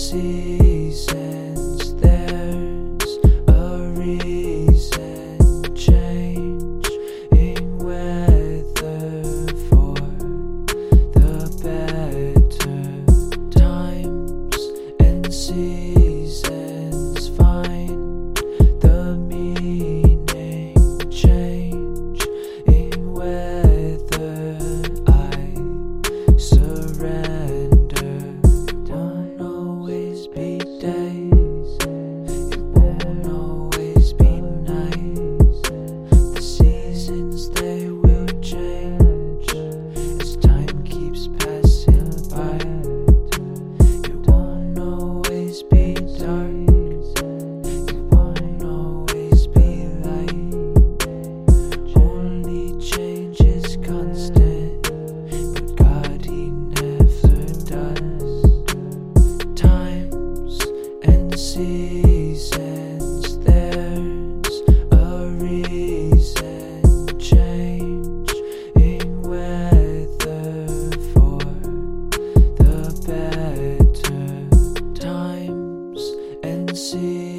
seasons, and